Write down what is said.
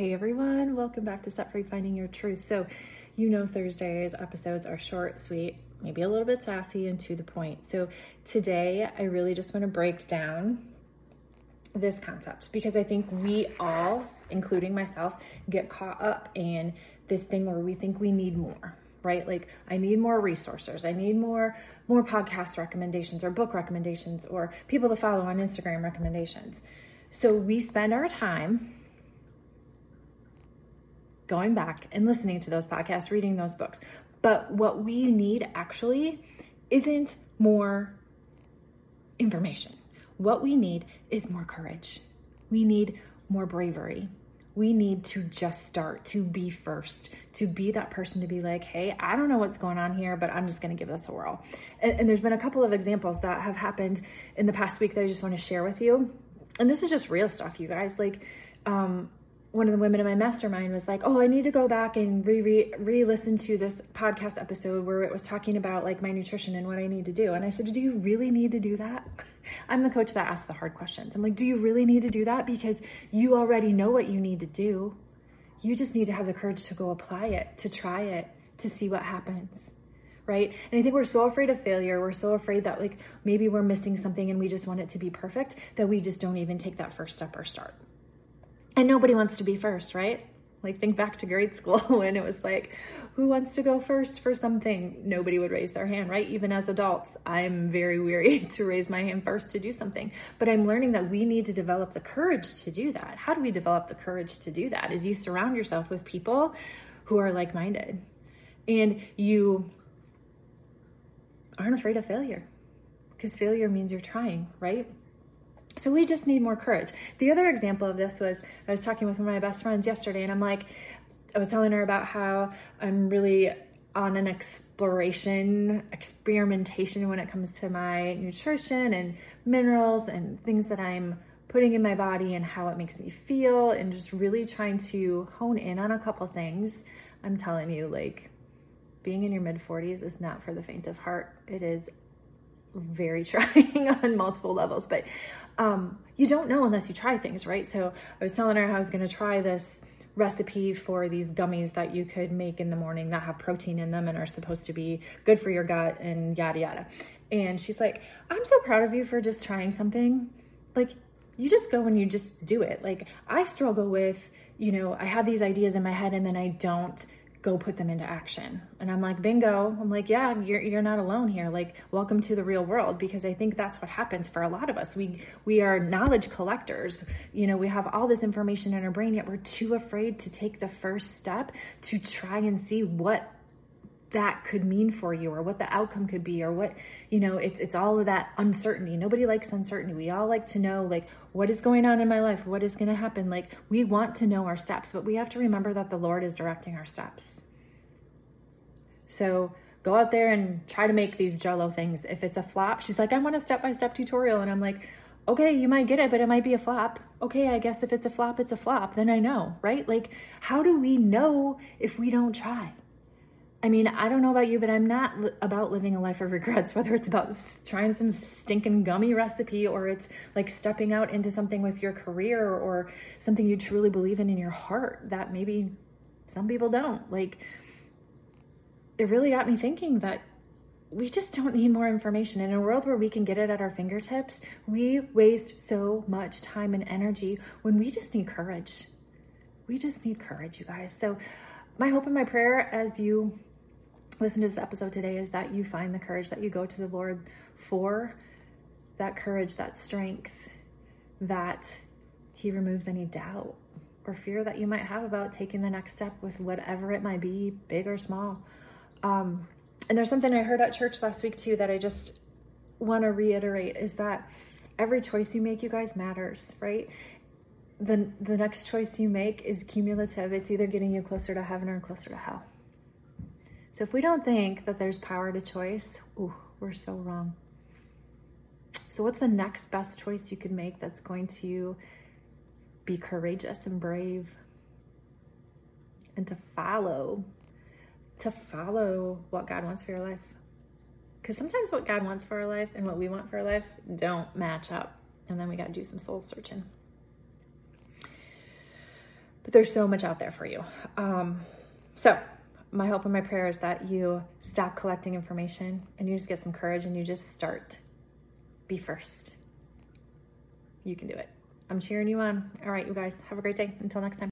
Hey everyone, welcome back to Set Free Finding Your Truth. So, you know, Thursdays episodes are short, sweet, maybe a little bit sassy, and to the point. So, today I really just want to break down this concept because I think we all, including myself, get caught up in this thing where we think we need more right like i need more resources i need more more podcast recommendations or book recommendations or people to follow on instagram recommendations so we spend our time going back and listening to those podcasts, reading those books. But what we need actually isn't more information. What we need is more courage. We need more bravery. We need to just start, to be first, to be that person to be like, hey, I don't know what's going on here, but I'm just going to give this a whirl. And, and, there's been a couple of examples that have happened in the past week that I just want to share with you. And this is just real stuff, you guys. Like, um, one of the women in my mastermind was like, "Oh, I need to go back and re re listen to this podcast episode where it was talking about like my nutrition and what I need to do." And I said, "Do you really need to do that?" I'm the coach that asks the hard questions. I'm like, "Do you really need to do that because you already know what you need to do? You just need to have the courage to go apply it, to try it, to see what happens." Right? And I think we're so afraid of failure. We're so afraid that like maybe we're missing something and we just want it to be perfect that we just don't even take that first step or start. And nobody wants to be first, right? Like think back to grade school when it was like, who wants to go first for something? Nobody would raise their hand, right? Even as adults, I'm very weary to raise my hand first to do something. But I'm learning that we need to develop the courage to do that. How do we develop the courage to do that? Is you surround yourself with people who are like-minded and you aren't afraid of failure because failure means you're trying, right? So we just need more courage. The other example of this was I was talking with one of my best friends yesterday, and I'm like, I was telling her about how I'm really on an exploration, experimentation when it comes to my nutrition and minerals and things that I'm putting in my body and how it makes me feel, and just really trying to hone in on a couple things. I'm telling you, like, being in your mid 40s is not for the faint of heart. It is very trying on multiple levels, but um, you don't know unless you try things, right? So I was telling her I was going to try this recipe for these gummies that you could make in the morning that have protein in them and are supposed to be good for your gut and yada yada. And she's like, I'm so proud of you for just trying something. Like, you just go and you just do it. Like, I struggle with, you know, I have these ideas in my head and then I don't go put them into action. And I'm like, bingo. I'm like, yeah, you're you're not alone here. Like, welcome to the real world because I think that's what happens for a lot of us. We we are knowledge collectors. You know, we have all this information in our brain yet we're too afraid to take the first step to try and see what that could mean for you or what the outcome could be or what you know it's it's all of that uncertainty. Nobody likes uncertainty. We all like to know like what is going on in my life? What is going to happen? Like we want to know our steps but we have to remember that the lord is directing our steps. So go out there and try to make these jello things. If it's a flop she's like i want a step-by-step tutorial and i'm like okay you might get it but it might be a flop. Okay i guess if it's a flop it's a flop. Then i know right? Like how do we know if we don't try I mean, I don't know about you, but I'm not li- about living a life of regrets, whether it's about trying some stinking gummy recipe or it's like stepping out into something with your career or something you truly believe in in your heart that maybe some people don't. Like, it really got me thinking that we just don't need more information. In a world where we can get it at our fingertips, we waste so much time and energy when we just need courage. We just need courage, you guys. So, my hope and my prayer as you listen to this episode today is that you find the courage that you go to the Lord for that courage, that strength, that He removes any doubt or fear that you might have about taking the next step with whatever it might be, big or small. Um, and there's something I heard at church last week too that I just want to reiterate is that every choice you make, you guys, matters, right? The, the next choice you make is cumulative. It's either getting you closer to heaven or closer to hell. So if we don't think that there's power to choice, ooh, we're so wrong. So what's the next best choice you could make that's going to be courageous and brave and to follow to follow what God wants for your life. Because sometimes what God wants for our life and what we want for our life don't match up. And then we got to do some soul searching. but there's so much out there for you. Um, so my hope and my prayer is that you stop collecting information and you just get some courage and you just start. Be first. You can do it. I'm cheering you on. All right, you guys, have a great day. Until next time.